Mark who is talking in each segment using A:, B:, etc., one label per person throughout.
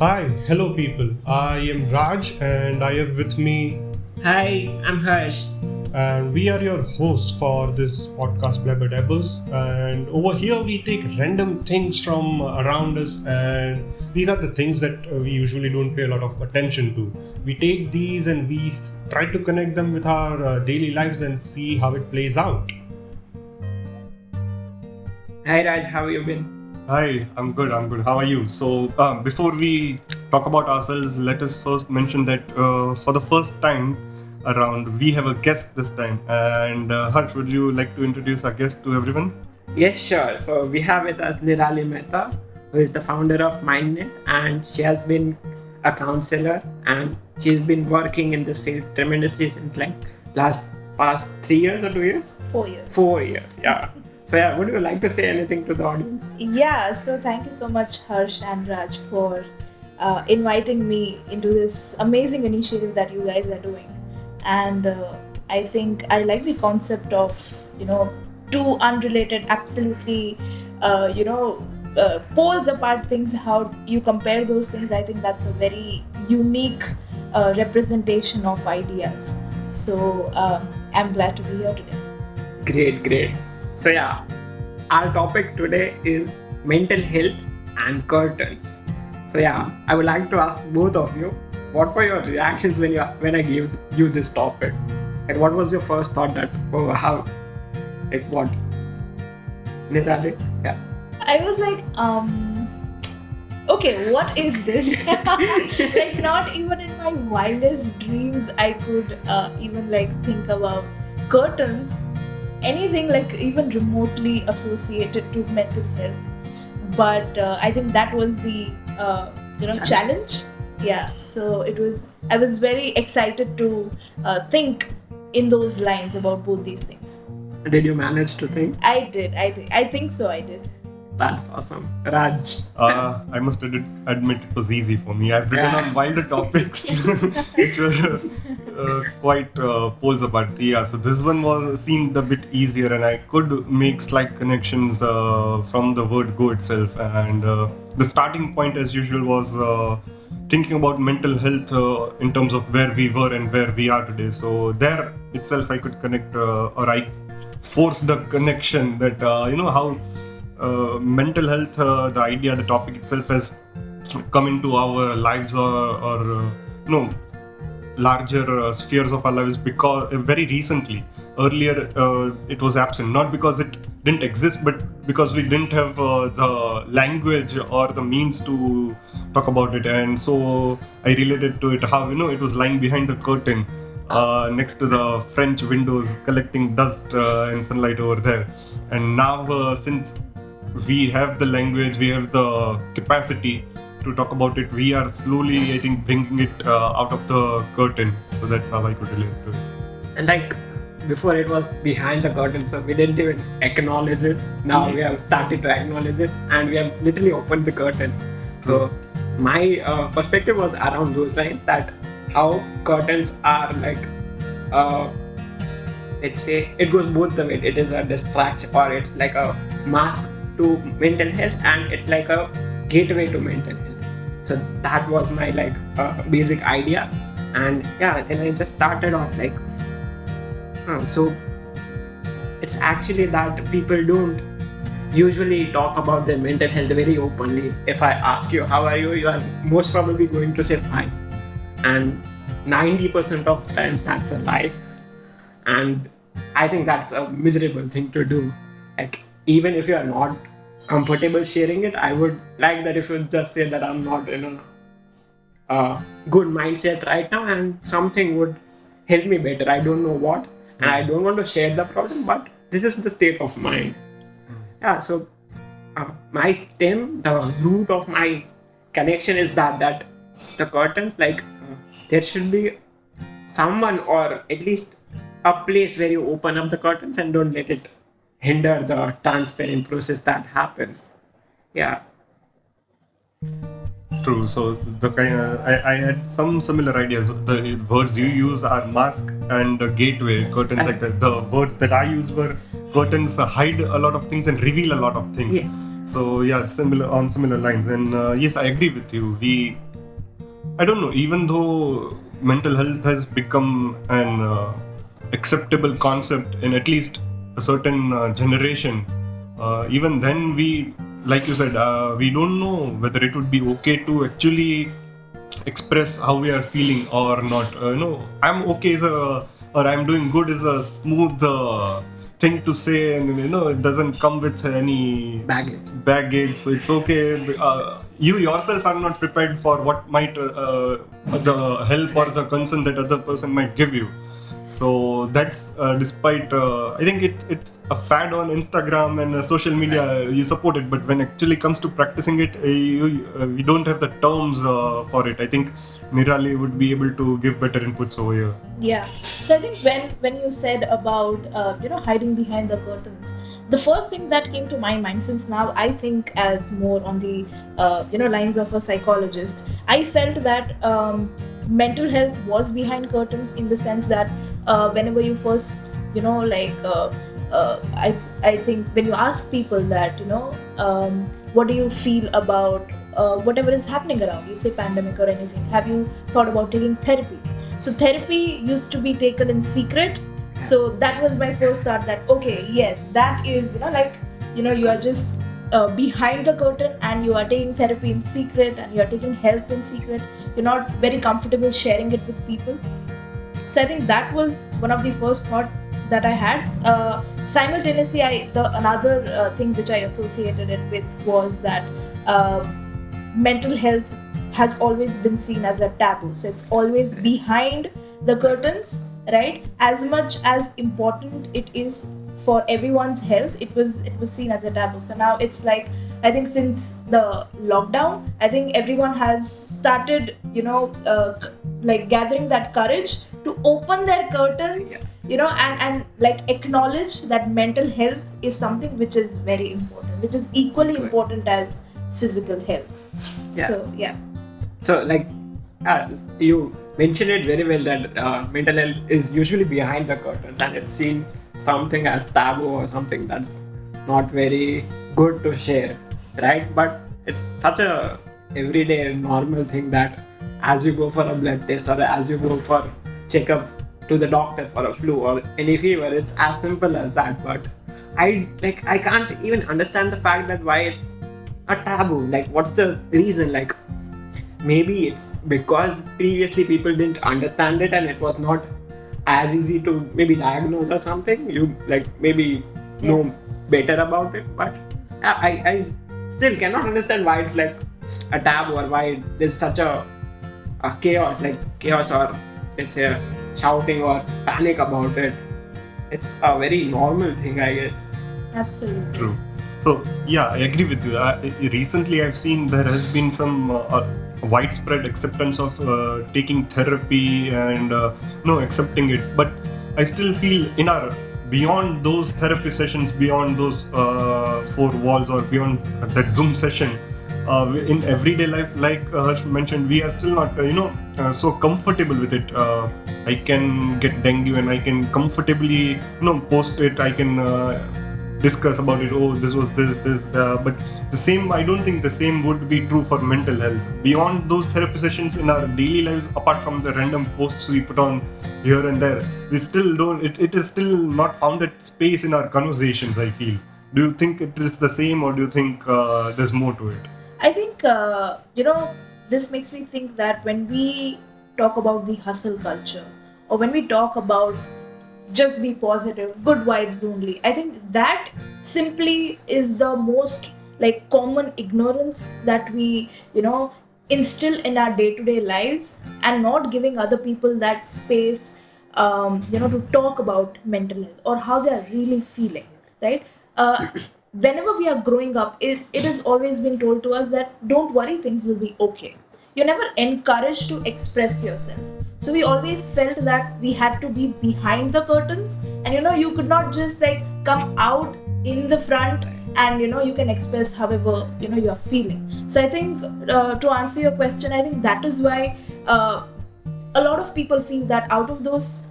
A: Hi, hello people. I am Raj and I have with me,
B: Hi, I'm Harsh.
A: and we are your hosts for this podcast Blabber Dabbers. And over here, we take random things from around us, and these are the things that we usually don't pay a lot of attention to. We take these and we try to connect them with our uh, daily lives and see how it plays out.
B: Hi Raj, how have you been?
A: Hi, I'm good. I'm good. How are you? So, um, before we talk about ourselves, let us first mention that uh, for the first time around, we have a guest this time. And uh, Harsh, would you like to introduce our guest to everyone?
B: Yes, sure. So we have with us Nirali Mehta, who is the founder of Mindknit, and she has been a counselor and she's been working in this field tremendously since like last past three years or two years?
C: Four years.
B: Four years, yeah. So yeah, would you like to say anything to the audience?
C: Yeah, so thank you so much, Harsh and Raj, for uh, inviting me into this amazing initiative that you guys are doing. And uh, I think I like the concept of, you know, two unrelated, absolutely, uh, you know, uh, poles apart things, how you compare those things. I think that's a very unique uh, representation of ideas. So um, I'm glad to be here today.
B: Great, great. So yeah, our topic today is mental health and curtains. So yeah, I would like to ask both of you, what were your reactions when you when I gave you this topic? Like, what was your first thought that oh how, like what? Nirali, yeah.
C: I was like, um, okay, what is this? like, not even in my wildest dreams, I could uh, even like think about curtains, anything like even remotely associated to mental health. But uh, I think that was the uh, you know
B: Challenge.
C: challenge. Yeah, so it was. I was very excited to uh, think in those lines about both these things.
B: Did you manage to think?
C: I did. I did. I think so. I did.
B: That's awesome, Raj.
A: Uh, I must admit, admit it was easy for me. I've written
B: Yeah.
A: on wilder topics, which were uh, quite uh, poles apart. Yeah, so this one was seemed a bit easier, and I could make slight connections uh, from the word "go" itself. And uh, the starting point, as usual, was uh, thinking about mental health uh, in terms of where we were and where we are today. So there itself, I could connect, uh, or I forced the connection that uh, you know how mental health, uh, the idea, the topic itself has come into our lives or, or uh, no larger uh, spheres of our lives because uh, very recently earlier uh, it was absent. Not because it didn't exist but because we didn't have uh, the language or the means to talk about it. And so i related to it how you know it was lying behind the curtain. Uh, next to the french windows collecting dust uh, and sunlight over there. And now uh, since we have the language we have the capacity to talk about it we are slowly i think bringing it uh, out of the curtain so that's how i could relate to it
B: And like before it was behind the curtain, so we didn't even acknowledge it. Now we have started to acknowledge it, and we have literally opened the curtains. So my uh, perspective was around those lines that how curtains are like, uh, let's say it goes both the way. It is a distraction or it's like a mask to mental health, and it's like a gateway to mental health. So that was my like uh, basic idea, and yeah, then I just started off like Huh, so it's actually that people don't usually talk about their mental health very openly. If I ask you, how are you, you are most probably going to say fine. And 90% of times that's a lie. And I think that's a miserable thing to do. Like, even if you are not comfortable sharing it, I would like that if you just say that I'm not in a uh, good mindset right now and something would help me better. I don't know what, and I don't want to share the problem, but this is the state of mind. Yeah, so uh, my stem, the root of my connection is that that the curtains, like uh, there should be someone or at least a place where you open up the curtains and don't let it hinder the transparent process that happens. Yeah.
A: True. So the kind of I, I had some similar ideas. The words you use are mask and gateway curtains. Like that. The words that I use were curtains hide a lot of things and reveal a lot of things.
B: Yes.
A: So yeah, similar on similar lines. And uh, yes, I agree with you. We I don't know. Even though mental health has become an uh, acceptable concept in at least a certain uh, generation, uh, even then we, like you said, uh, we don't know whether it would be okay to actually express how we are feeling or not. Uh, you know, I'm okay is a or I'm doing good is a smooth uh, thing to say, and you know, it doesn't come with any
B: Baggage.
A: baggage. So it's okay. Uh, you yourself are not prepared for what might uh, uh, the help or the concern that other person might give you. So that's uh, despite uh, I think it it's a fad on Instagram and uh, social media. You support it, but when actually comes to practicing it, uh, you, uh, we don't have the terms uh, for it. I think Nirali would be able to give better inputs over here.
C: Yeah. So I think when when you said about uh, you know hiding behind the curtains, the first thing that came to my mind, since now I think as more on the uh, you know lines of a psychologist, I felt that um, mental health was behind curtains in the sense that uh, whenever you first you know like uh, uh, I I think when you ask people that you know um, what do you feel about uh, whatever is happening around you, say pandemic or anything, have you thought about taking therapy? So therapy used to be taken in secret. So that was my first thought that okay, yes, that is you know like you know you are just uh, behind the curtain and you are taking therapy in secret and you are taking help in secret. You're not very comfortable sharing it with people. So I think that was one of the first thought that I had. Uh, simultaneously, I the another uh, thing which I associated it with was that uh, mental health has always been seen as a taboo. So it's always behind the curtains, right? As much as important it is for everyone's health, it was it was seen as a taboo. So now it's like I think since the lockdown, I think everyone has started, you know, uh, like gathering that courage to open their curtains, you know, and and like acknowledge that mental health is something which is very important, which is equally
B: Right.
C: important as physical health.
B: Yeah.
C: So yeah.
B: So, like, uh, you mentioned it very well that uh, mental health is usually behind the curtains and it's seen something as taboo or something that's not very good to share, right? But it's such a everyday normal thing that as you go for a blood test or as you go for checkup to the doctor for a flu or any fever, it's as simple as that. But I like I can't even understand the fact that why it's a taboo. Like, what's the reason? Like, maybe it's because previously people didn't understand it and it was not as easy to maybe diagnose or something you like maybe know better about it but I, I still cannot understand why it's like a taboo or why there's such a, a chaos like chaos or let's say shouting or panic about it it's a very normal thing i guess
C: Absolutely.
A: True. So yeah, I agree with you. Uh, recently, I've seen there has been some uh, widespread acceptance of uh, taking therapy and uh, no accepting it. But I still feel in our beyond those therapy sessions, beyond those uh, four walls or beyond that Zoom session. Uh, in everyday life, like uh, Harsh mentioned, we are still not, uh, you know, so comfortable with it. I can get dengue and I can comfortably, you know, post it. I can discuss about it oh this was this this uh, but the same i don't think the same would be true for mental health. Beyond those therapy sessions in our daily lives apart from the random posts we put on here and there we still don't it, it is still not found that space in our conversations i feel. Do you think it is the same or do you think uh, there's more to it?
C: I think, uh, you know, this makes me think that when we talk about the hustle culture or when we talk about just be positive, good vibes only, I think that simply is the most like common ignorance that we, you know, instill in our day to day lives and not giving other people that space, um, you know, to talk about mental health or how they are really feeling, right? Uh, whenever we are growing up, it, it has always been told to us that don't worry, things will be okay. You're never encouraged to express yourself. So we always felt that we had to be behind the curtains, and you know, you could not just like come out in the front and you know, you can express however you know you're feeling. So I think uh, to answer your question, I think that is why uh, a lot of people feel that out of those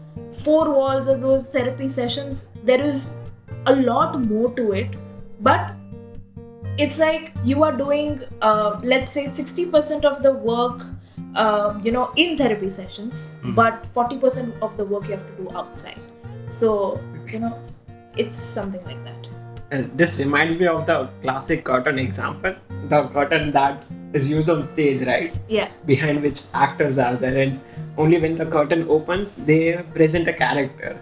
C: four walls of those therapy sessions, there is a lot more to it but it's like you are doing uh, let's say 60% of the work um, you know, in therapy sessions,
A: Hmm.
C: but 40% of the work you have to do outside. So, you know, it's something like that.
B: And this reminds me of the classic curtain example, the curtain that is used on stage, right?
C: Yeah.
B: Behind which actors are there, and only when the curtain opens, they present a character,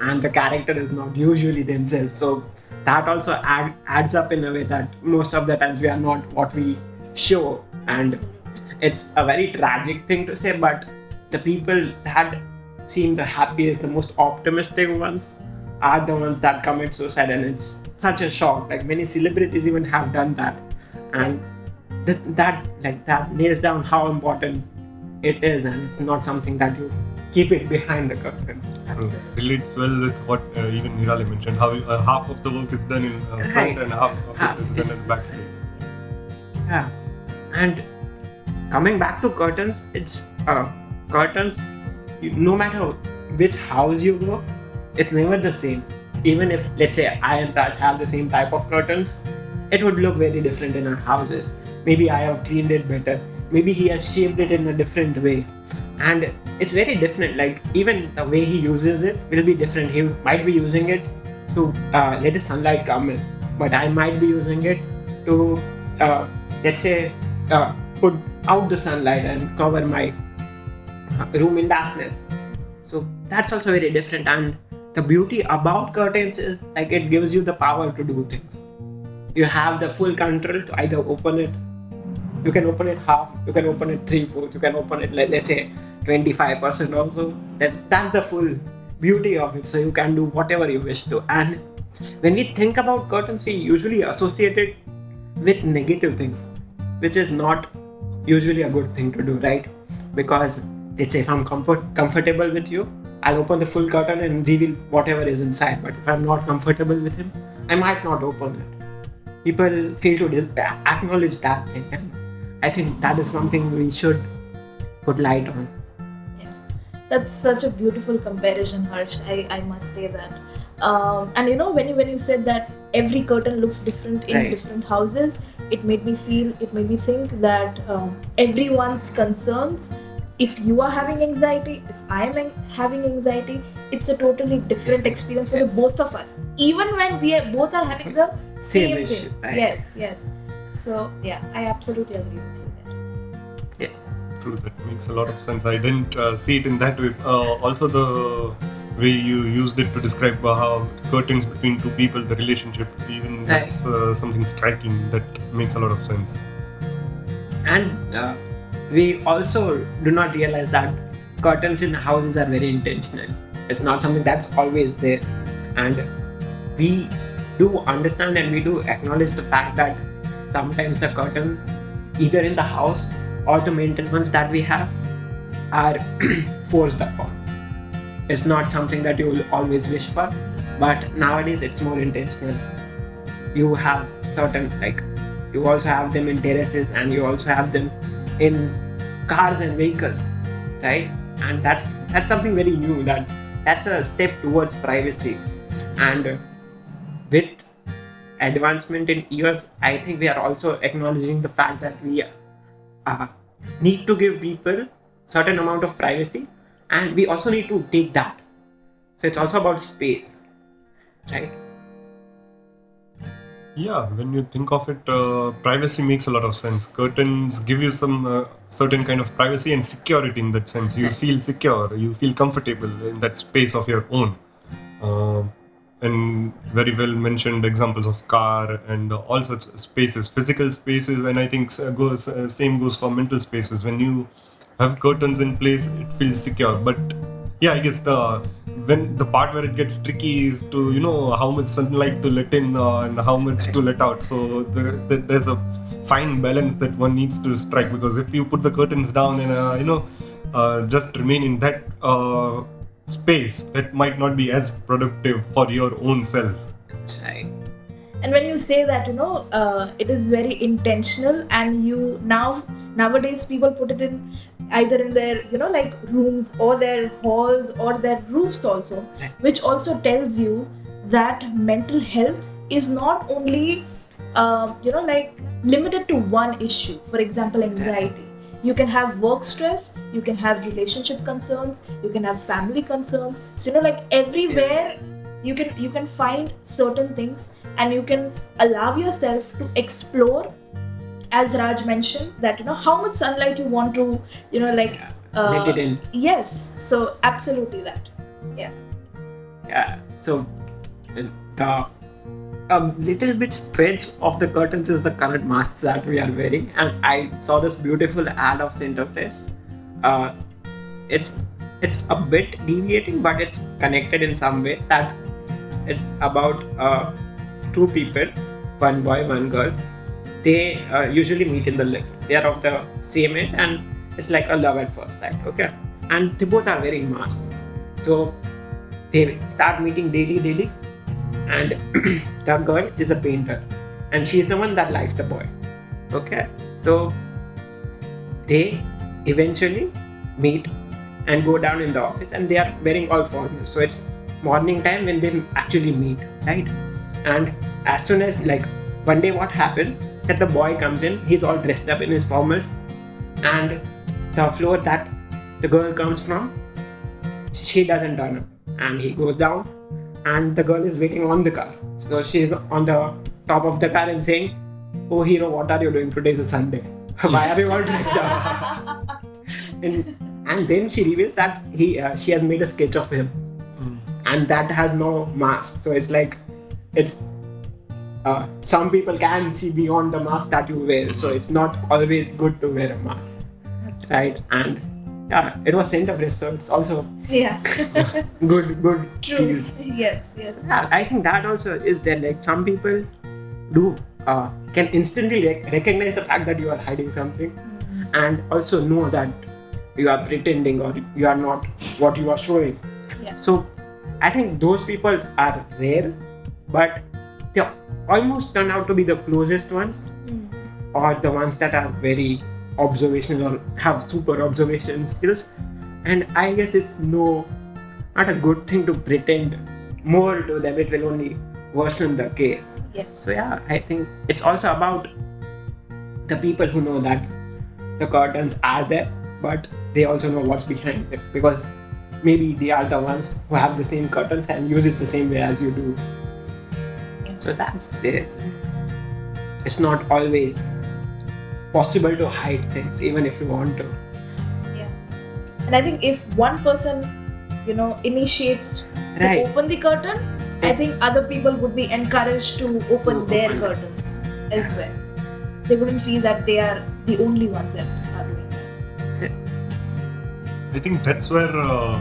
B: and the character is not usually themselves. So that also add, adds up in a way that most of the times we are not what we show, and it's a very tragic thing to say, but the people that seem the happiest, the most optimistic ones, are the ones that commit suicide, and it's such a shock. Like many celebrities even have done that, and that that like that nails down how important it is, and it's not something that you keep it behind the curtains.
C: Absolutely.
A: relates well with what uh, even Nirali mentioned. How uh, half of the work is done in uh, front
B: Right.
A: and half of
B: Half
A: it is
B: is-
A: done in backstage.
B: Yeah, and coming back to curtains, it's uh, curtains. No matter which house you go, it's never the same. Even if let's say I and Raj have the same type of curtains, it would look very different in our houses. Maybe I have cleaned it better. Maybe he has shaped it in a different way, and it's very different. Like even the way he uses it will be different. He might be using it to uh, let the sunlight come in, but I might be using it to uh, let's say uh, put out the sunlight and cover my uh, room in darkness. So that's also very different. And the beauty about curtains is like it gives you the power to do things. You have the full control to either open it. You can open it half you can open it three fourths you can open it like let's say 25% also. That that's the full beauty of it. So you can do whatever you wish to. And when we think about curtains we usually associate it with negative things which is not usually a good thing to do right? Because let's say if i'm comfort- comfortable with you i'll open the full curtain and reveal whatever is inside. But if i'm not comfortable with him i might not open it. People fail to dis- acknowledge that thing and i think that is something we should put light on.
C: That's such a beautiful comparison, Harsh. I, I must say that. Um, and you know, when you when you said that every curtain looks different in
B: Right.
C: different houses, it made me feel, it made me think that um, everyone's concerns. If you are having anxiety, if I'm having anxiety, it's a totally different experience for the
B: Yes.
C: both of us. Even when we are both are having the
B: Same
C: same,
B: issue,
C: thing.
B: right.
C: Yes, yes. So yeah, I absolutely agree with you there.
B: yes
A: True, that makes a lot of sense. I didn't uh, see it in that way. Uh, also, the way you used it to describe how curtains between two people, the relationship, even that's uh, something striking that makes a lot of sense.
B: and uh, we also do not realize that curtains in houses are very intentional. It's not something that's always there. And we do understand and we do acknowledge the fact that sometimes the curtains either in the house or the maintenance that we have are forced upon it's not something that you will always wish for but nowadays it's more intentional. You have certain like you also have them in terraces and you also have them in cars and vehicles right? And that's that's something very new that that's a step towards privacy. And with advancement in years i think we are also acknowledging the fact that we uh, need to give people certain amount of privacy and we also need to take that so it's also about space right
A: Yeah, when you think of it, uh, privacy makes a lot of sense. Curtains give you some uh, certain kind of privacy and security in that sense. You feel secure, you feel comfortable in that space of your own. Uh, and very well mentioned examples of car and uh, all such spaces, physical spaces, and I think goes uh, same goes for mental spaces. When you have curtains in place, it feels secure. But yeah, I guess the when the part where it gets tricky is to you know how much sunlight to let in uh, and how much to let out. So there, there, there's a fine balance that one needs to strike because if you put the curtains down and uh, you know uh, just remain in that uh, space, that might not be as productive for your own self.
B: right
C: and when you say that you know uh, it is very intentional and you now nowadays people put it in either in their you know like rooms or their halls or their roofs also
B: Right.
C: which also tells you that mental health is not only um, you know like limited to one issue. For example anxiety. You can have work stress you can have relationship concerns you can have family concerns. So you know like everywhere you can you can find certain things and you can allow yourself to explore as raj mentioned that you know how much sunlight you want to you know like uh,
B: Let it in.
C: yes so absolutely that
B: Yeah. Yeah. So uh, the a little bit stretch of the curtains is the current masks that we are wearing, and I saw this beautiful ad of Centerfresh. Uh, it's it's a bit deviating, but it's connected in some ways. That it's about uh, two people, one boy, one girl. They uh, usually meet in the lift. They are of the same age, and it's like a love at first sight. Okay, and they both are wearing masks. So they start meeting daily daily and the girl is a painter and she's the one that likes the boy okay so they eventually meet and go down in the office and they are wearing all formals so it's morning time when they actually meet right? And as soon as like one day what happens that the boy comes in he's all dressed up in his formals and the floor that the girl comes from she doesn't turn up. And he goes down and the girl is waiting on the car. So she's on the top of the car and saying oh hero what are you doing? Today is a sunday. Why are you all dressed up? And, and then she reveals that he uh, she has made a sketch of him and that has no mask. So it's like it's uh, some people can see beyond the mask that you wear. So it's not always good to wear a mask right? And yeah it was center fresh so it's also
C: yeah.
B: good good
C: true. yes yes.
B: Yeah, I think that also is there. Like some people do uh, can instantly rec- recognize the fact that you are hiding something, and also know that you are pretending or you are not what you are showing.
C: Yeah.
B: So I think those people are rare, but they almost turn out to be the closest ones,
C: Mm.
B: or the ones that are very observational or have super observation skills. And I guess it's no not a good thing to pretend more to them. It will only worsen the case.
C: yes
B: So yeah, I think it's also about the people who know that the curtains are there, but they also know what's behind it because maybe they are the ones who have the same curtains and use it the same way as you do. So that's there. It's not always possible to hide things, even if you want to.
C: Yeah. And I think if one person, you know, initiates
B: Right.
C: to open the curtain, I think other people would be encouraged to open
B: To
C: their
B: open it.
C: curtains as well. They wouldn't feel that they are the only ones that are doing that.
A: I think that's where uh,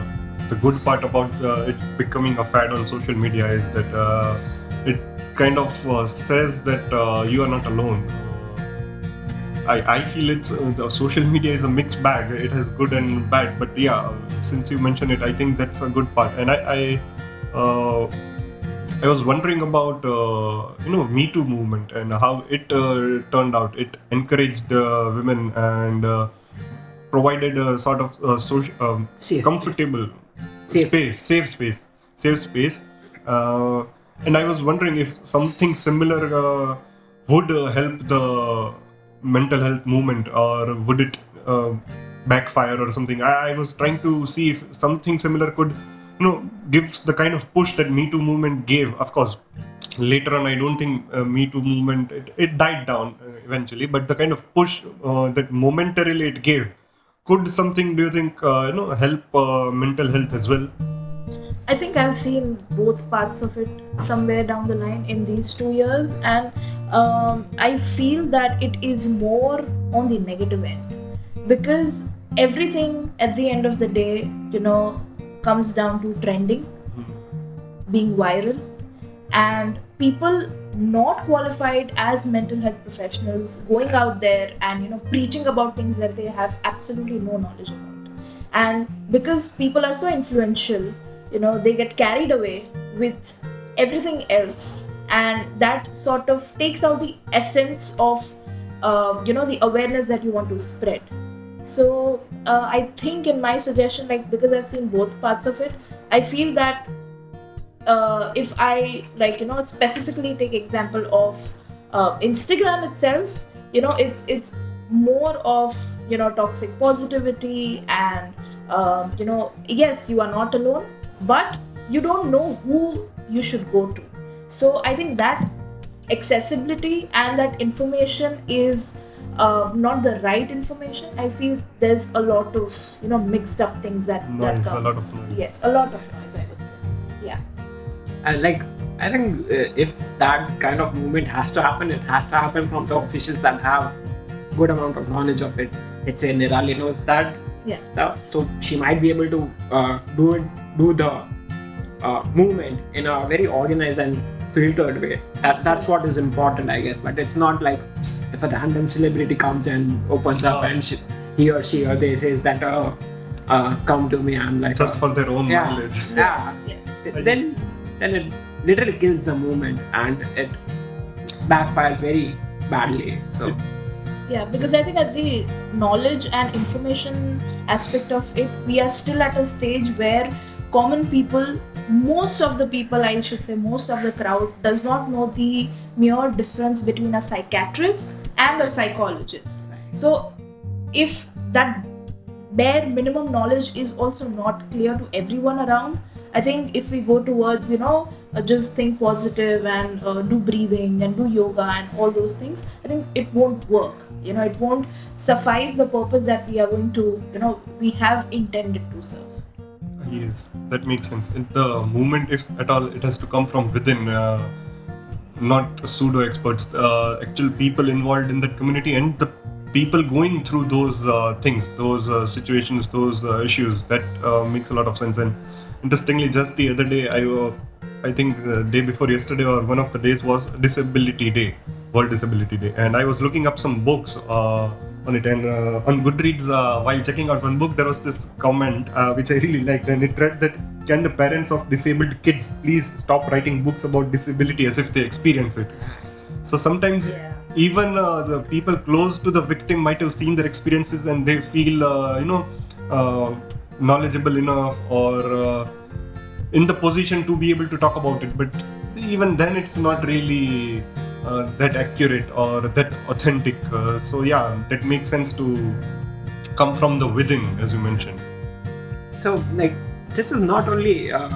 A: the good part about uh, it becoming a fad on social media is that uh, it kind of uh, says that uh, you are not alone. Uh, I, I feel it's the social media is a mixed bag. It has good and bad, but yeah, since you mentioned it, I think that's a good part. And I, I, I was wondering about uh, you know Me Too movement and how it uh, turned out. It encouraged uh, women and provided a sort of uh, social, um,
B: Safe
A: comfortable
B: Safe
A: space, safe space, safe space. Uh, and I was wondering if something similar uh, would uh, help the mental health movement, or would it uh, backfire or something? I, I was trying to see if something similar could, you know, gives the kind of push that Me Too movement gave. Of course, later on, I don't think uh, Me Too movement it, it died down uh, eventually, but the kind of push uh, that momentarily it gave could something do you think uh, you know help uh, mental health as well?
C: I think I've seen both parts of it somewhere down the line in these two years, and um, I feel that it is more on the negative end. Because everything at the end of the day, you know, comes down to trending, being viral, and people not qualified as mental health professionals going out there and you know preaching about things that they have absolutely no knowledge about. And because people are so influential you know they get carried away with everything else. And that sort of takes out the essence of uh, you know the awareness that you want to spread. So uh, i think in my suggestion like because i've seen both parts of it i feel that uh, if i like you know specifically take example of uh, instagram itself you know it's it's more of you know toxic positivity and um, you know yes you are not alone but you don't know who you should go to. So i think that accessibility and that information is uh, not the right information. I feel there's a lot of you know mixed up things that, that
A: Noise, a
C: comes
A: lot of noise.
C: yes a lot of noise
B: And like, I think uh, if that kind of movement has to happen, it has to happen from the officials that have good amount of knowledge of it. Let's say Nirali knows that
C: Yeah.
B: stuff, so she might be able to uh, do it, do the uh, movement in a very organized and filtered way. That, that's what is important, I guess. But it's not like if a random celebrity comes and opens up
A: Yeah.
B: and she, he or she or they says that, uh, uh, come to me, I'm like,
A: Just for their own
B: Yeah.
A: knowledge.
B: yeah,
C: yes
B: then then it literally kills the movement and it backfires very badly so
C: Yeah, because I think at the knowledge and information aspect of it, we are still at a stage where common people, most of the people, I should say, most of the crowd, does not know the mere difference between a psychiatrist and a psychologist. So, if that bare minimum knowledge is also not clear to everyone around, I think if we go towards, you know, uh, just think positive and uh, do breathing and do yoga and all those things, I think it won't work. You know, it won't suffice the purpose that we are going to, you know, we have intended to serve.
A: Yes, that makes sense. In the movement, if at all, it has to come from within, uh, not pseudo experts, uh, actual people involved in that community and the people going through those uh, things, those uh, situations, those uh, issues. That uh, makes a lot of sense. And interestingly, just the other day, I, uh, I think the day before yesterday or one of the days was Disability Day, World Disability Day, and I was looking up some books. Uh, on it and uh, on Goodreads uh, while checking out one book there was this comment uh, which I really liked and it read that can the parents of disabled kids please stop writing books about disability as if they experience it so sometimes
C: Yeah.
A: even uh, the people close to the victim might have seen their experiences and they feel uh, you know uh, knowledgeable enough or uh, in the position to be able to talk about it. But even then it's not really uh, that accurate or that authentic. Uh, so yeah that makes sense to come from the within as you mentioned.
B: So like this is not only uh,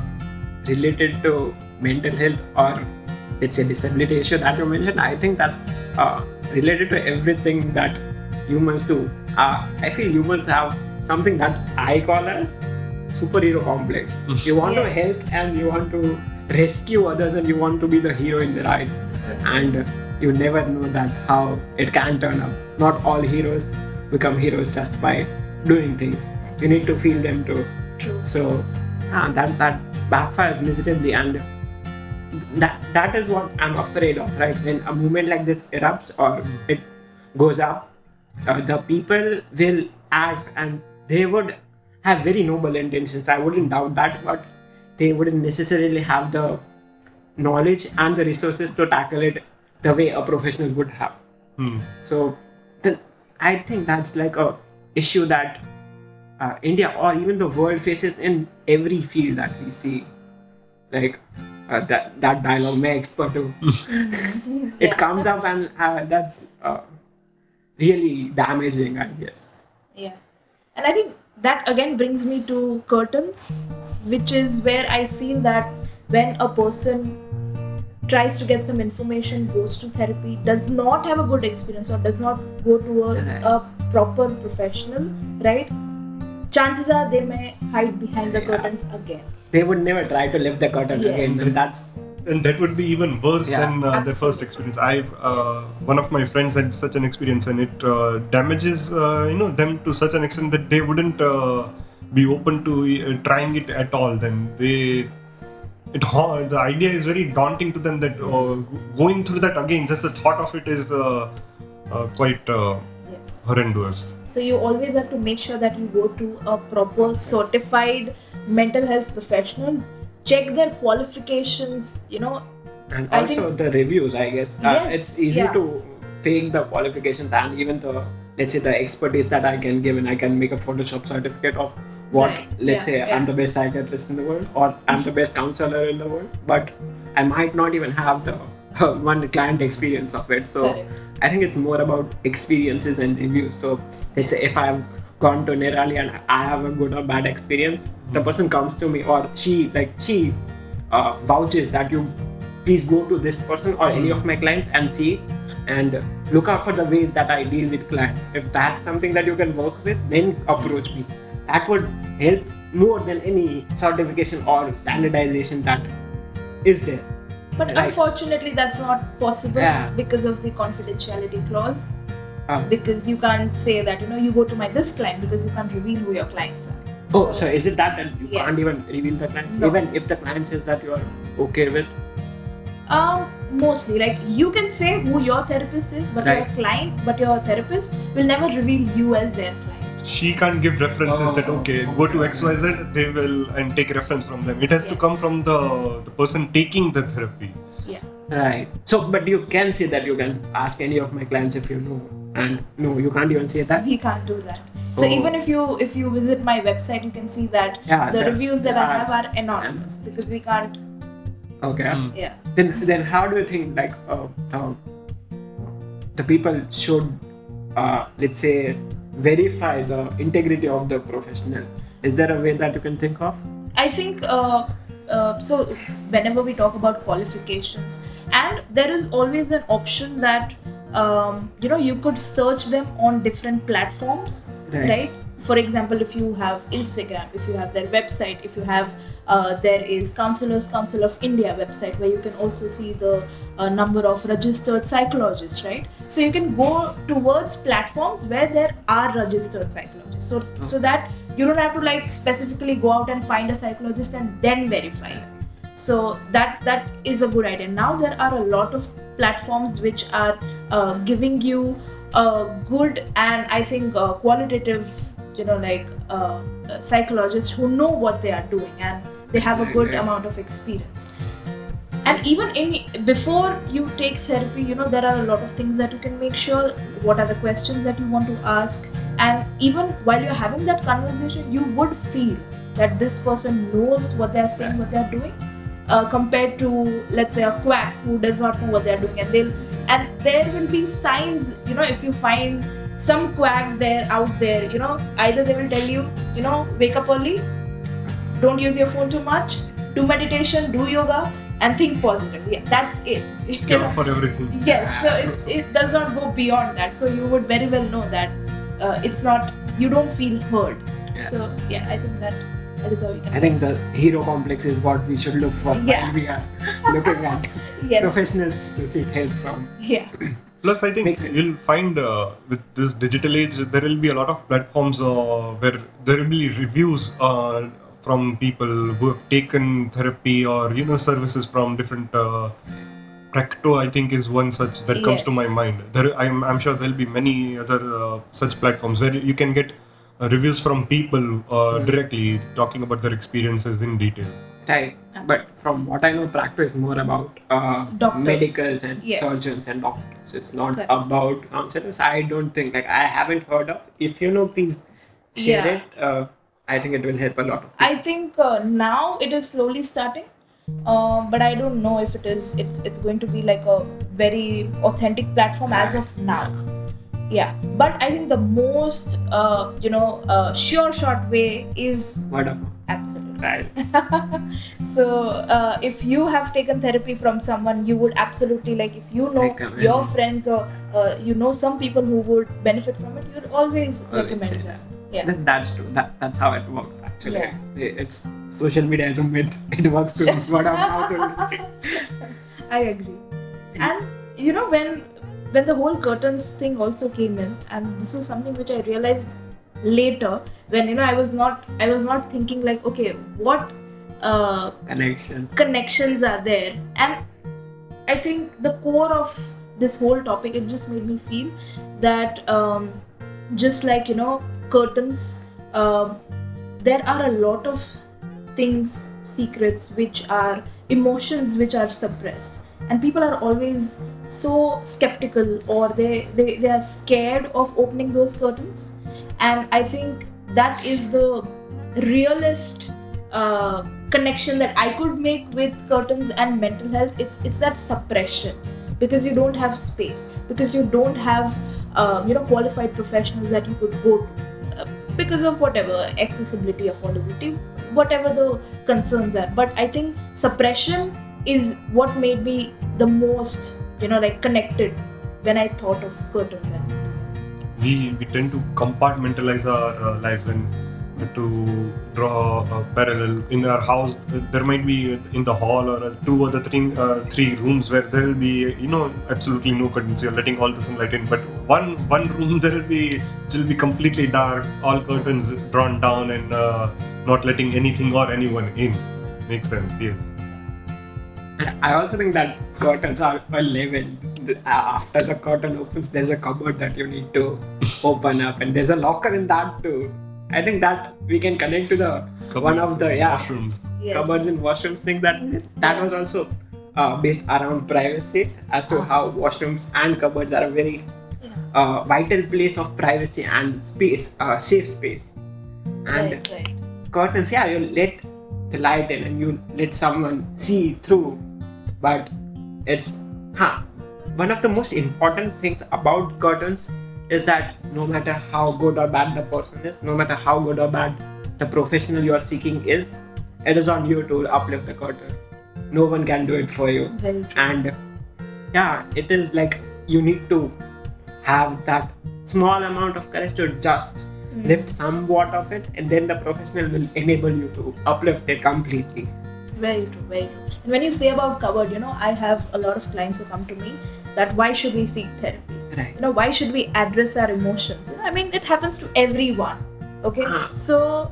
B: related to mental health or let's say disability issue that you mentioned. I think that's uh, related to everything that humans do. Uh, i feel humans have something that i call as superhero complex. You want to help and you want to rescue others and you want to be the hero in their eyes. And you never know that how it can turn up. not all heroes become heroes just by doing things. You need to feel them too.
C: True.
B: so yeah, that that backfires miserably and that that is what i'm afraid of right? When a movement like this erupts or it goes up uh, the people will act and they would have very noble intentions i wouldn't doubt that but they wouldn't necessarily have the knowledge and the resources to tackle it the way a professional would have
A: Hmm.
B: so the, I think that's like a issue that uh, India or even the world faces in every field that we see. Like uh, that that dialogue, मैं expert हूँ." it comes up and uh, that's uh, really damaging, I guess.
C: Yeah. And I think that again brings me to curtains, which is where I feel that when a person tries to get some information, goes to therapy, does not have a good experience or does not go towards a proper professional, right? Chances are they may hide behind the
B: Yeah.
C: curtains again.
B: They would never try to lift the curtain
C: Yes.
B: again. That's
A: and that would be even worse
B: Yeah.
A: than uh, the first experience i've uh,
C: Yes.
A: one of my friends had such an experience and it uh, damages uh, you know them to such an extent that they wouldn't uh, be open to uh, trying it at all then they it ha- the idea is very daunting to them that uh, going through that again just the thought of it is uh, uh, quite uh,
C: Yes.
A: horrendous
C: So you always have to make sure that you go to a proper certified mental health professional, check their qualifications, you know,
B: and also
C: think-
B: the reviews i guess uh,
C: Yes,
B: it's easy
C: yeah.
B: to fake the qualifications and even the let's say the expertise that i can give and i can make a photoshop certificate of what
C: Right,
B: let's
C: yeah,
B: say
C: yeah.
B: i'm the best psychiatrist in the world or i'm the best counselor in the world but i might not even have the one client experience of it so
C: Correct.
B: I think it's more about experiences and reviews. So let's say if I've gone to Nirali and I have a good or bad experience, the hmm. person comes to me or she like she uh, vouches that you please go to this person or any hmm. of my clients and see and look out for the ways that I deal with clients. If that's something that you can work with, then hmm. approach me. That would help more than any certification or standardization that is there.
C: But
B: Right.
C: unfortunately, that's not possible
B: Yeah.
C: because of the confidentiality clause.
B: Um,
C: Because you can't say that you know you go to my this client because you can't reveal who your clients are.
B: Oh, so is it that that you
C: Yes.
B: can't even reveal the clients?
C: No.
B: Even if the client says that you are okay with?
C: Um, mostly like you can say who your therapist is, but
B: Right.
C: your client, but your therapist will never reveal you as their client.
A: She can't give references
B: Oh,
A: that okay, go to XYZ, they will and take reference from them. It has to come from the the person taking the therapy.
C: Yeah.
B: Right. So, but you can say that you can ask any of my clients if you know, and no, you can't even say that.
C: We can't do that. So
B: Oh.
C: even if you if you visit my website, you can see that
B: Yeah.
C: the
B: that-
C: reviews that I have are anonymous because we can't.
B: Okay.
A: Hmm.
C: Yeah.
B: Then, then how do you think like uh, the, the people should, uh, let's say, verify the integrity of the professional? Is there a way that you can think of?
C: I think uh, uh, so. Whenever we talk about qualifications, and there is always an option that um, you know you could search them on different platforms,
B: Right.
C: right? For example, if you have Instagram, if you have their website, if you have uh, there is Counselors Council of India website where you can also see the uh, number of registered psychologists, right? So you can go towards platforms where there are registered psychologists. So so that you don't have to like specifically go out and find a psychologist and then verify so that that is a good idea. Now there are a lot of platforms which are uh, giving you a good and i think qualitative you know like uh, uh, psychologists who know what they are doing and they have a good amount of experience. And even in before you take therapy you know there are a lot of things that you can make sure what are the questions that you want to ask. And even while you're having that conversation you would feel that this person knows what they're saying what they're doing uh, compared to let's say a quack who does not know what they're doing and they'll and there will be signs you know if you find some quack there out there you know either they will tell you you know wake up early don't use your phone too much do meditation do yoga and think positive yeah that's it you
A: Cure
C: know?
A: for everything.
C: yes so it, it does not go beyond that so you would very well know that uh, it's not you don't feel heard
B: Yeah.
C: so yeah i think that that is how
B: I think the hero complex is what we should look for
C: Yeah.
B: when we are looking at
C: yes
B: professionals to seek help from.
C: yeah
A: Plus, I think
B: Makes
A: you'll find uh, with this digital age, there will be a lot of platforms uh, where there will be reviews uh, from people who have taken therapy or you know services from different. Uh, Practo, I think, is one such that comes to my mind. There, I'm, I'm sure there'll be many other uh, such platforms where you can get reviews from people uh,
B: Hmm.
A: directly talking about their experiences in detail.
B: Right. But from what I know, Practo is more about uh,
C: Doctors.
B: medicals and
C: Yes.
B: surgeons and doctors. It's not
C: Correct.
B: about counselors. I don't think, like, I haven't heard of. If you know, please share
C: Yeah.
B: it. Uh, I think it will help a lot of people.
C: I think uh, now it is slowly starting, uh, but I don't know if it is. It's it's going to be like a very authentic platform as of now. Yeah, but I think the most uh, you know uh, sure shot way is
B: Word of mouth.
C: absolute.
B: Right.
C: so uh, if you have taken therapy from someone, you would absolutely like if you know
B: Recommend.
C: your friends or uh, you know some people who would benefit from it, you'd always
B: Always
C: recommend them. Yeah.
B: That, that's true. That, that's how it works, actually.
C: Yeah.
B: It- It's social media is a myth. It works to word of mouth.
C: I agree. And you know when when the whole curtains thing also came in, and this was something which I realized later when you know I was not I was not thinking like okay what uh,
B: Connections.
C: connections are there, and I think the core of this whole topic it just made me feel that um, just like you know curtains um, there are a lot of things secrets which are emotions which are suppressed and people are always so skeptical or they, they they are scared of opening those curtains. And i think that is the realest uh, connection that i could make with curtains and mental health. It's it's that suppression. Because you don't have space. Because you don't have um, you know qualified professionals that you could go to. Uh, because of whatever accessibility affordability whatever the concerns are. But i think suppression is what made me the most you know like connected when i thought of curtains
A: we we tend to compartmentalize our uh, lives and to draw a parallel. In our house there might be in the hall or two or the three uh, three rooms where there will be you know absolutely no curtains. You're letting all the sunlight in. But one one room there will be it will be completely dark all curtains drawn down and uh, not letting anything or anyone in. Makes sense yes
B: I also think that curtains are a level. After the curtain opens, there's a cupboard that you need to open up, and there's a locker in that too. I think that we can connect to the one of the yeah
A: washrooms
C: yes.
B: cupboards and washrooms thing that that was also uh, based around privacy as to how washrooms and cupboards are a very uh, vital place of privacy and space, uh, safe space. And
C: right, right.
B: curtains, yeah, you let the light in and you let someone see through. But it's, huh, one of the most important things about curtains is that no matter how good or bad the person is, no matter how good or bad the professional you are seeking is, it is on you to uplift the curtain. No one can do it for you. And yeah, it is like you need to have that small amount of courage to just
C: Mm.
B: lift somewhat of it, and then the professional will enable you to uplift it completely.
C: Very true, very true. And when you say about cupboard, you know, I have a lot of clients who come to me that why should we seek therapy?
B: Right.
C: You know, why should we address our emotions? You know, I mean, it happens to everyone. Okay,
B: Ah.
C: so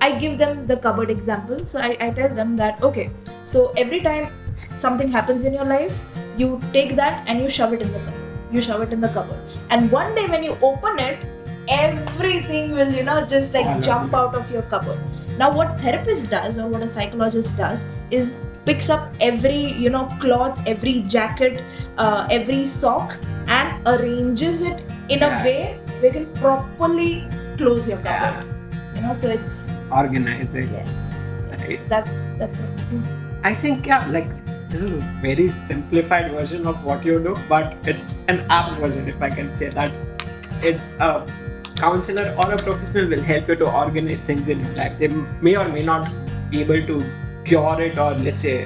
C: I give them the cupboard example. So I, I tell them that okay, so every time something happens in your life, you take that and you shove it in the cupboard. You shove it in the cupboard, and one day when you open it, everything will you know just like jump out of your cupboard. Now, what therapist does or what a psychologist does is picks up every you know cloth, every jacket, uh, every sock, and arranges it in
B: Yeah.
C: a way you can properly close your cupboard. You know, so it's
B: Organizing.
C: yes,
B: Right.
C: that's that's it.
B: I think yeah, like this is a very simplified version of what you do, but it's an app version, if I can say that. It a counselor or a professional will help you to organize things in your life. They may or may not be able to cure it or let's say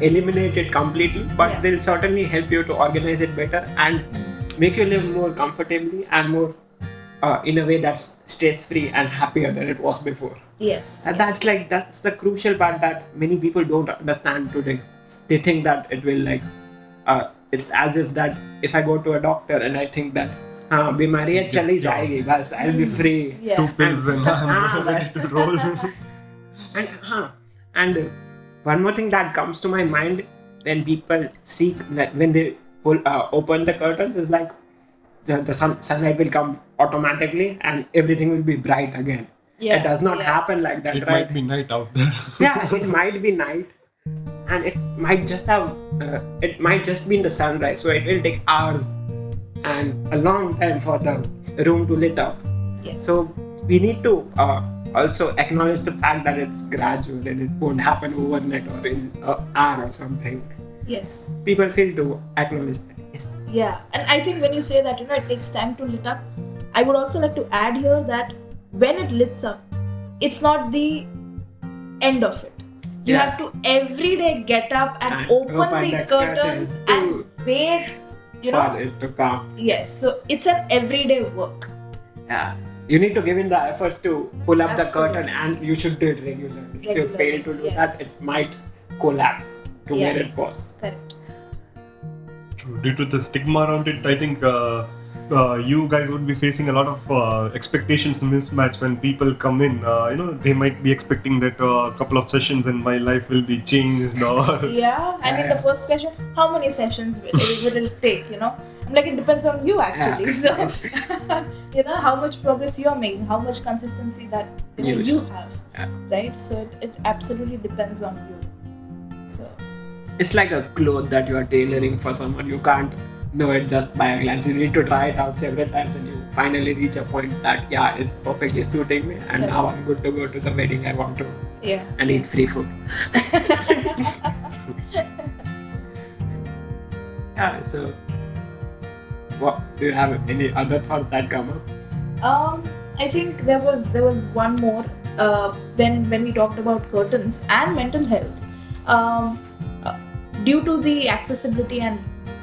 B: eliminate it completely, but
C: Yeah.
B: they'll certainly help you to organize it better and make you live more comfortably and more uh, in a way that's stress-free and happier than it was before.
C: Yes.
B: And that's like that's the crucial part that many people don't understand today. They think that it will like uh, it's as if that if I go to a doctor and I think that हाँ बीमारी है चली जाएगी बस I'll be free
C: Yeah.
A: two pills and
B: Ah,
A: I'm ready
B: that's-
A: to roll
B: and huh, and one more thing that comes to my mind when people seek like when they pull uh, open the curtains is like the, the sun, sunlight will come automatically and everything will be bright again.
C: Yeah,
B: It does not
C: yeah.
B: happen like that,
A: it
B: right?
A: might be night out there
B: yeah, it might be night, and it might just have uh, it might just be in the sunrise, so it will take hours and a long time for the room to lit up.
C: Yes.
B: So we need to uh, also acknowledge the fact that it's gradual and it won't happen overnight or in an hour or something.
C: yes.
B: People feel to acknowledge that. Yes.
C: Yeah, and I think when you say that, you know, it takes time to lit up, I would also like to add here that when it lits up, it's not the end of it. You
B: Yeah.
C: have to every day get up and,
B: And
C: open,
B: open
C: the curtains and wait. You
B: for
C: know,
B: it to come.
C: yes. So it's an everyday work.
B: Yeah. You need to give in the efforts to pull up the curtain and you should do it regularly. If you fail to do
C: yes.
B: that, it might collapse to
C: Yeah.
B: where it was.
C: Correct.
A: True. Due to the stigma around it, I think uh, uh, you guys would be facing a lot of uh, expectations mismatch when people come in. Uh, you know, they might be expecting that uh, a couple of sessions and my life will be changed, or
C: Yeah, I mean,
B: Yeah.
C: the first question, how many sessions will it, will it take? You know, I'm like, it depends on you actually.
B: Yeah.
C: So, you know, how much progress you're making, how much consistency that you, know,
B: You
C: you have,
B: Yeah.
C: right? So, it, it absolutely depends on you. So,
B: It's like a cloth that you are tailoring for someone. You can't know it just by a glance. You need to try it out several times and you finally reach a point that, yeah, it's perfectly suiting me and now I'm good to go to the wedding I want to
C: yeah.
B: and eat free food. Yeah. So, what do you have any other thoughts that come up?
C: Um, I think there was there was one more uh, when when we talked about curtains and mental health. Um, uh, due to the accessibility and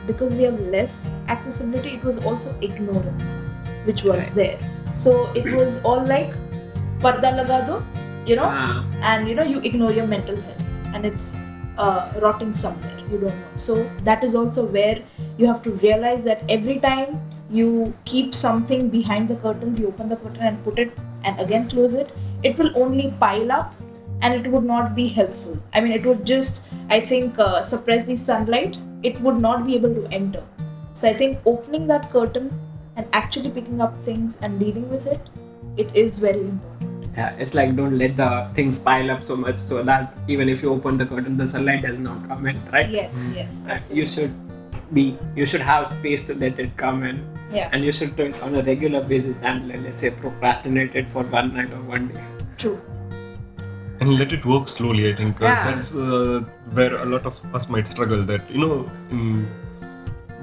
C: because we have less accessibility, it was also ignorance which was
B: Right.
C: there. So it was all like parda laga do, you know,
B: Ah,
C: and you know you ignore your mental health and it's uh, rotting somewhere you don't know. So that is also where you have to realize that every time you keep something behind the curtains you open the curtain and put it and again close it it will only pile up and it would not be helpful. I mean it would just i think uh, suppress the sunlight it would not be able to enter. So i think opening that curtain and actually picking up things and dealing with it it is very important.
B: Yeah, it's like don't let the things pile up so much so that even if you open the curtain, the sunlight does not come in, right?
C: yes yes
B: Uh, You should be, you should have space to let it come in,
C: yeah.
B: And you should do it on a regular basis and let- let's say procrastinate it for one night or one day.
C: true
A: and let it work slowly i think. Uh,
B: Yeah.
A: that's uh, where a lot of us might struggle that you know mm,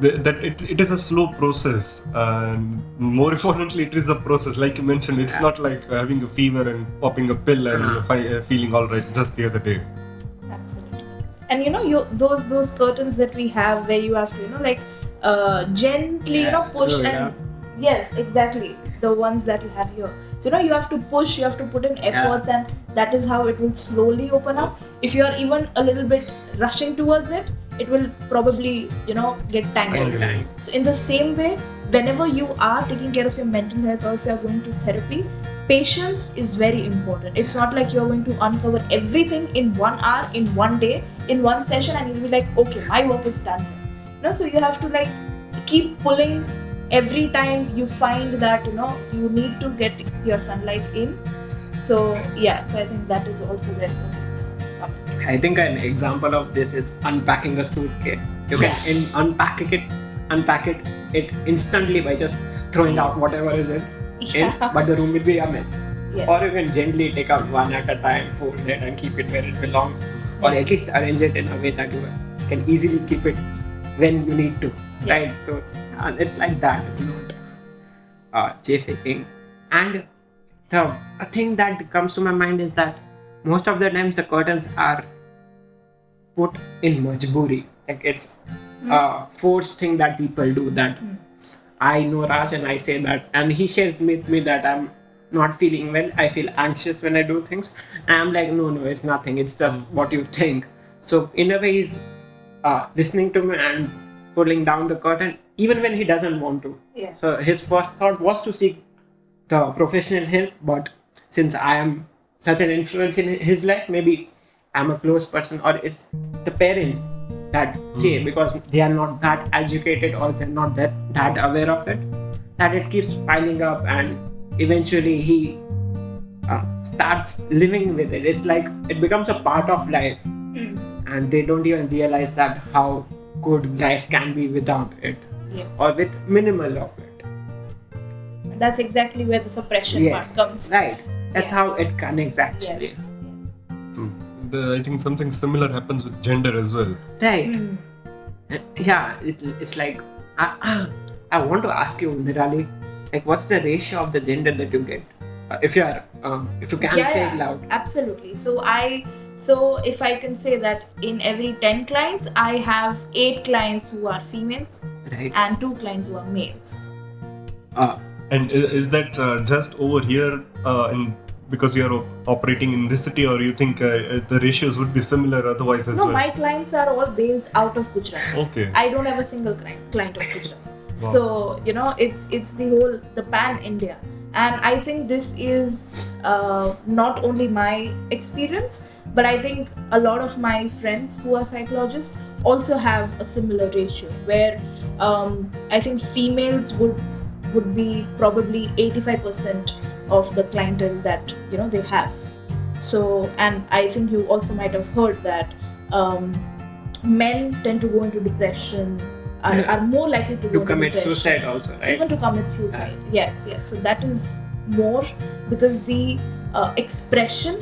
A: th- that it, it is a slow process and more importantly it is a process. Like you mentioned it's
B: Yeah.
A: not like having a fever and popping a pill and
B: Uh-huh.
A: fi- uh, feeling all right just the other day.
C: Absolutely. And you know you those those curtains that we have where you have to you know like uh gently you know push
B: oh,
C: and yes exactly. The ones that you have here so you know you have to push you have to put in efforts and that is how it will slowly open up. If you are even a little bit rushing towards it it will probably you know get tangled. So in the same way whenever you are taking care of your mental health or if you are going to therapy patience is very important. It's not like you're going to uncover everything in one hour in one day in one session and you'll be like okay my work is done. No so you have to like keep pulling every time you find that you know you need to get your sunlight in so yeah so i think that is also where it's coming
B: I think an example of this is unpacking a suitcase. You can in, unpack it, unpack it, it instantly by just throwing out whatever is in, in, but the room will be a mess.
C: Yeah.
B: Or you can gently take out one at a time, fold it, and keep it where it belongs, or at least arrange it in a way that you can easily keep it when you need to,
C: Yeah.
B: right? So uh, it's like that. It's not uh, chafing. And the a thing that comes to my mind is that most of the times the curtains are put in majburi. Like it's a forced thing that people do that I know Raj and I say that and he shares with me that I'm not feeling well. I feel anxious when I do things. And I'm like, no, no, it's nothing. It's just what you think. So in a way he's uh, listening to me and pulling down the curtain even when he doesn't want to.
C: yeah
B: So his first thought was to seek the professional help, but since I am such an influence in his life, maybe I'm a close person, or it's the parents that say because they are not that educated or they're not that that aware of it, that it keeps piling up, and eventually he uh, starts living with it. It's like it becomes a part of life,
C: Mm.
B: and they don't even realize that how good life can be without it,
C: yes
B: or with minimal of it.
C: that's exactly where the suppression
B: Yes.
C: part comes
B: Right. That's
C: Yeah.
B: how it connects actually.
C: yes, yes.
A: Hmm. The, i think something similar happens with gender as well
B: Right.
C: Mm.
B: Yeah. It, it's like I, I, I want to ask you, Nirali, like what's the ratio of the gender that you get? Uh, if you are, um, if you can
C: Yeah,
B: say
C: yeah.
B: it loud.
C: absolutely so i so if i can say that in every 10 clients i have 8 clients who are females
B: Right.
C: and 2 clients who are males.
B: Uh,
A: and is that uh, just over here uh, in because you're op- operating in this city or you think uh, uh, the ratios would be similar otherwise as
C: no
A: well?
C: my clients are all based out of gujarat.
A: Okay.
C: I don't have a single client client of gujarat.
A: Wow.
C: so you know it's it's the whole the pan india. And i think this is uh, not only my experience but i think a lot of my friends who are psychologists also have a similar ratio where um, i think females would would be probably 85% of the clientele that you know they have so and i think you also might have heard that um, men tend to go into depression are,
B: Yeah.
C: are more likely to,
B: to commit suicide also, right?
C: even to commit suicide yes yes so that is more because the uh, expression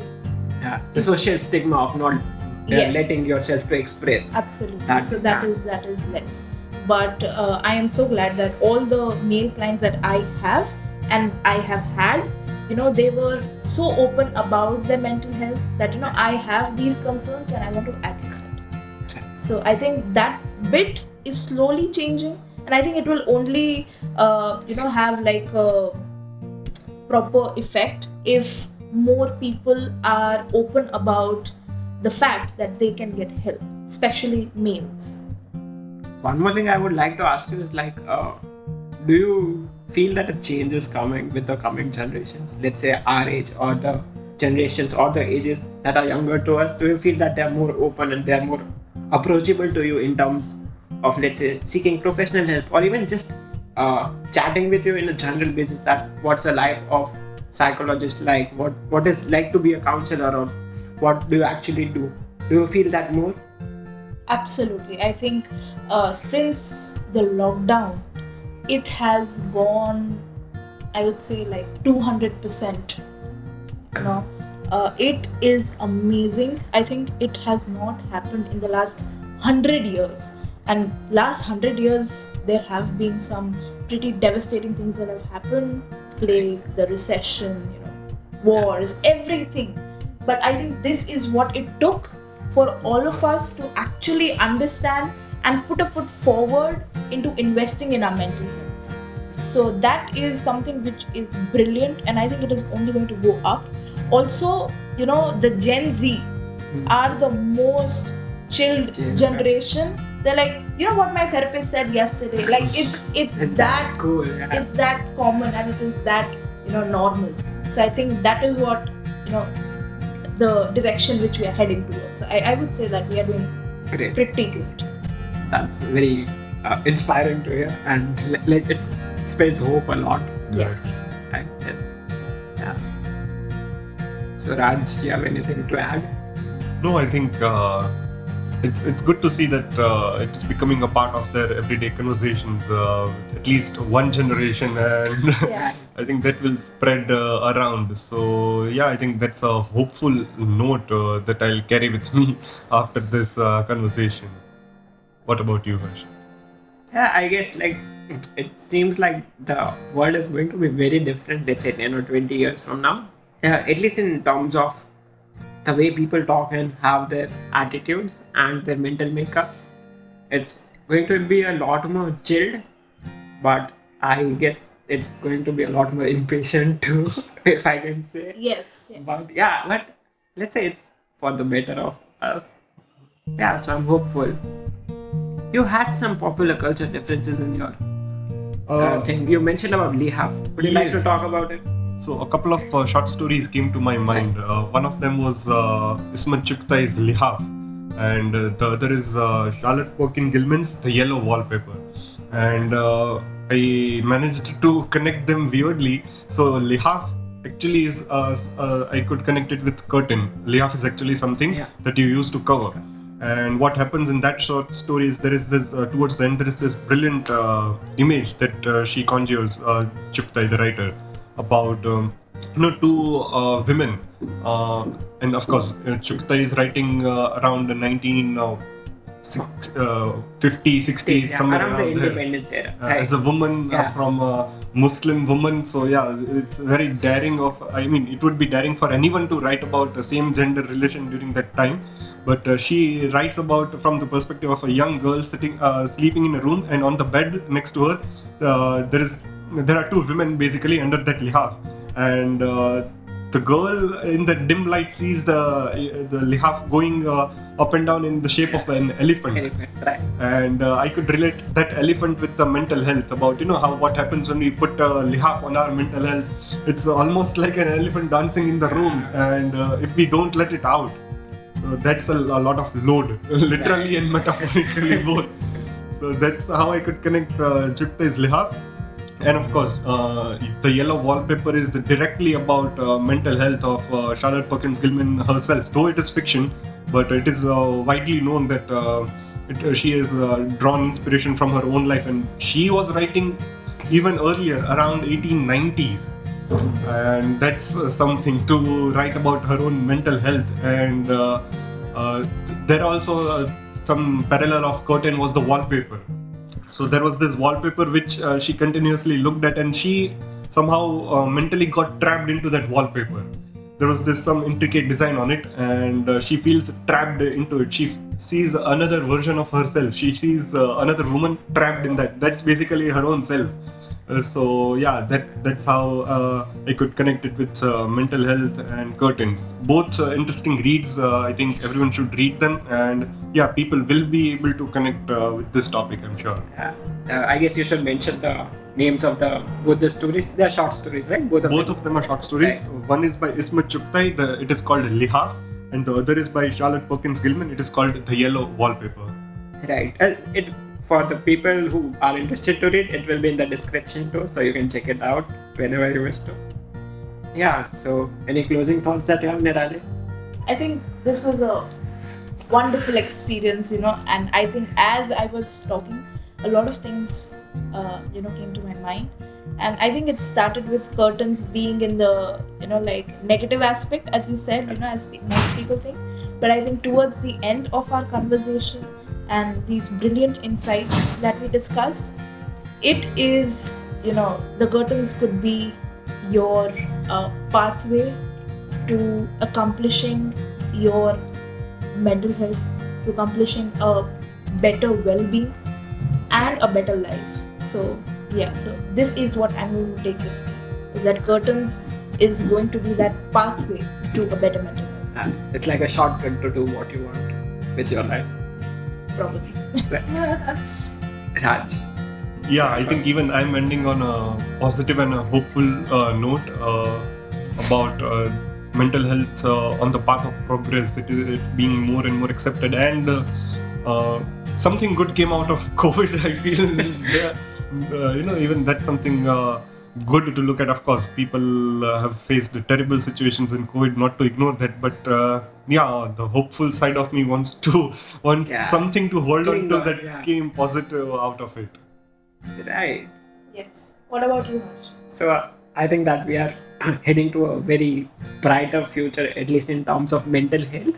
B: Yeah. The social stigma of not uh,
C: Yes.
B: letting yourself to express.
C: absolutely
B: That-
C: so that
B: yeah.
C: is that is less but uh, I am so glad that all the male clients that I have and I have had, you know, they were so open about their mental health that you know I have these concerns and I want to address it. So I think that bit is slowly changing, and I think it will only, uh, you know, have like a proper effect if more people are open about the fact that they can get help, especially males.
B: One more thing I would like to ask you is like, uh, do you feel that a change is coming with the coming generations? Let's say our age or the generations or the ages that are younger to us. Do you feel that they're more open and they're more approachable to you in terms of let's say seeking professional help or even just uh, chatting with you in a general basis that what's the life of psychologist like what what is like to be a counselor or what do you actually do do you feel that more
C: Absolutely. I think uh, since the lockdown, it has gone, I would say, like 200%. You know, uh, it is amazing. I think it has not happened in the last 100 years. And last 100 years, there have been some pretty devastating things that have happened plague, the recession, you know, wars, everything. But I think this is what it took for all of us to actually understand and put a foot forward into investing in our mental health. So that is something which is brilliant, and I think it is only going to go up. Also, you know, the Gen Z hmm. are the most chilled generation. They're like, you know what my therapist said yesterday. Like it's it's,
B: it's
C: that
B: cool yeah.
C: it's that common and it is that you know normal. So i think that is what you know the direction which we are heading towards. So I, I would say that we are doing
B: great.
C: pretty good.
B: That's very uh, inspiring to hear and like it spreads hope a lot.
C: Yeah.
B: right. Yes. Yeah. So raj do you have anything to add?
A: No, I think uh, it's it's good to see that uh, it's becoming a part of their everyday conversations. Uh, at least one generation, and
C: Yeah.
A: I think that will spread uh, around. So yeah, I think that's a hopeful note uh, that I'll carry with me after this uh, conversation. What about you, Harsh?
B: yeah i guess like it seems like the world is going to be very different let's say 10 or 20 years from now yeah at least in terms of the way people talk and have their attitudes and their mental makeups. It's going to be a lot more chilled but i guess it's going to be a lot more impatient too if i can say.
C: Yes, yes.
B: but yeah but let's say it's for the better of us. Yeah so i'm hopeful. You had some popular culture differences in your uh, thing. You mentioned about lihaf. Would you like to talk about it
A: So a couple of uh, short stories came to my mind. Uh, one of them was uh, Ismat Chughtai's Lihaf, and uh, the other is uh, Charlotte Perkin Gilman's The Yellow Wallpaper. And uh, I managed to connect them weirdly. So Lihaf actually is uh, uh, I could connect it with curtain. Lihaf is actually something
B: Yeah.
A: that you use to cover. And what happens in that short story is there is this uh, towards the end there is this brilliant uh, image that uh, she conjures uh, Chughtai, the writer, about um, you know two uh, women, uh, and of course uh, Chughtai is writing uh, around the 19 uh, six, uh, 50, 60s,
B: Yeah,
A: somewhere
B: around the
A: around there
B: independence era
A: uh,
B: right.
A: as a woman uh, from a Muslim woman. So yeah, it's very daring of. I mean, it would be daring for anyone to write about the same gender relation during that time. But uh, she writes about from the perspective of a young girl sitting, uh, sleeping in a room, and on the bed next to her, uh, there is there are two women basically under that lihaf, and. Uh, the girl in the dim light sees the the lihaf going uh, up and down in the shape of an elephant
B: Elephant, right
A: and uh, I could relate that elephant with the mental health about you know how what happens when we put a lihaf on our mental health. It's almost like an elephant dancing in the room, and uh, if we don't let it out, uh, that's a, a lot of load, literally and metaphorically both. So that's how I could connect uh, Chughtai's lihaf. And of course, uh, the yellow wallpaper is directly about uh, mental health of uh, Charlotte Perkins Gilman herself. Though it is fiction, but it is uh, widely known that uh, it, she has drawn inspiration from her own life, and she was writing even earlier, around 1890s. And that's something to write about her own mental health. And there also some parallel of curtain was the wallpaper So there was this wallpaper which uh, she continuously looked at, and she somehow uh, mentally got trapped into that wallpaper. There was this some intricate design on it, and uh, she feels trapped into it. She sees another version of herself. She sees uh, another woman trapped in that. That's basically her own self. Uh, so yeah, that that's how uh, I could connect it with uh, mental health and curtains. Both uh, interesting reads. Uh, I think everyone should read them, and yeah, people will be able to connect uh, with this topic. I'm sure.
B: Uh, I guess you should mention the names of the both the stories. They're short stories, right? Both of
A: Both
B: them.
A: of them are short stories. One is by Ismat Chughtai. The, it is called Lihaf, and the other is by Charlotte Perkins Gilman. It is called The Yellow Wallpaper.
B: Right. Uh, it for the people who are interested to read, it will be in the description too, so you can check it out whenever you wish to. Yeah. So, any closing thoughts that you have, Nirali?
C: I think this was a wonderful experience, you know, and I think as I was talking, a lot of things, uh, you know, came to my mind. And I think it started with curtains being in the, you know, like negative aspect, as you said, you know, as most people think. But I think towards the end of our conversation and these brilliant insights that we discussed, it is, you know, the curtains could be your uh, pathway to accomplishing your mental health, to accomplishing a better well being and a better life. So, yeah, so this is what I'm going to take with is that curtains is going to be that pathway to a better mental health,
B: Uh, it's like a shortcut to do what you want with your life.
C: Probably.
B: Raj.
A: Yeah, I think even I'm ending on a positive and a hopeful uh, note uh, about uh, mental health uh, on the path of progress. It is it being more and more accepted, and uh, uh, something good came out of COVID. I feel, Yeah, uh, you know, even that's something. Good to look at of course people uh, have faced terrible situations in covid not to ignore that but uh, yeah the hopeful side of me wants to wants
B: Yeah.
A: something to hold on to
B: on,
A: that
B: yeah.
A: came positive out of it
B: Right.
C: yes. What about you, Harsh?
B: So uh, I think that we are heading to a very brighter future, at least in terms of mental health.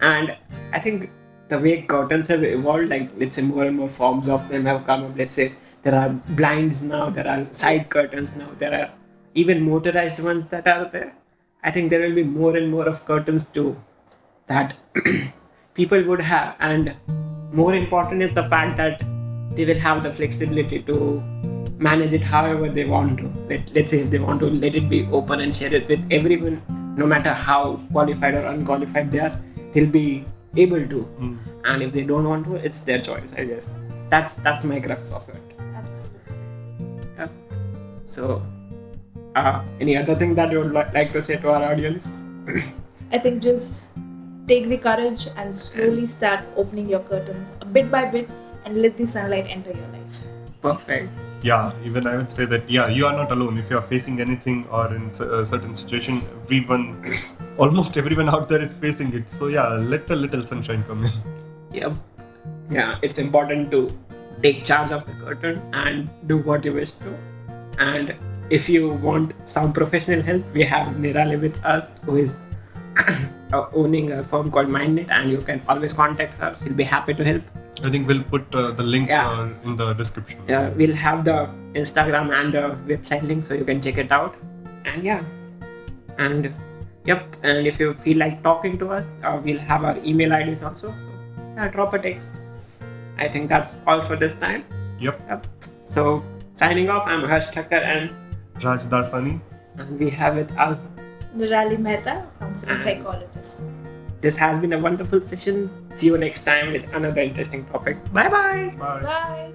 B: And I think the way curtains have evolved, like let's say more and more forms of them have come up. Let's say there are blinds now, there are side curtains now, there are even motorized ones that are there. I think there will be more and more of curtains too that people would have, and more important is the fact that they will have the flexibility to manage it however they want to. Let, let's say if they want to let it be open and share it with everyone, no matter how qualified or unqualified they are, they'll be able to.
A: Mm.
B: And if they don't want to, it's their choice, I guess. That's that's my crux of it.
C: Absolutely.
B: So, uh, any other thing that you would li- like to say to our audience?
C: I think just take the courage and slowly start opening your curtains a bit by bit and let the sunlight enter your life.
B: Perfect.
A: yeah even i would say that yeah you are not alone if you are facing anything or in a certain situation everyone almost everyone out there is facing it so yeah let a little sunshine come in
B: Yep. Yeah, it's important to take charge of the curtain and do what you wish to. And if you want some professional help, we have Nirali with us, who is uh, owning a firm called Mindknit, and you can always contact her. She'll be happy to help.
A: i think we'll put uh, the link
B: Yeah.
A: uh, in the description
B: Uh, we'll have the Instagram and the website link so you can check it out. And yeah, and yep. And if you feel like talking to us, uh, we'll have our email IDs also. So yeah, drop a text. I think that's all for this time.
A: yep
B: Yep. So signing off, I'm Harsh Thakkar and,
A: raj dasani
B: and we have with us.
C: Nirali Mehta, counseling psychologist.
B: This has been a wonderful session. See you next time with another interesting topic. Bye bye.
A: bye
C: Bye.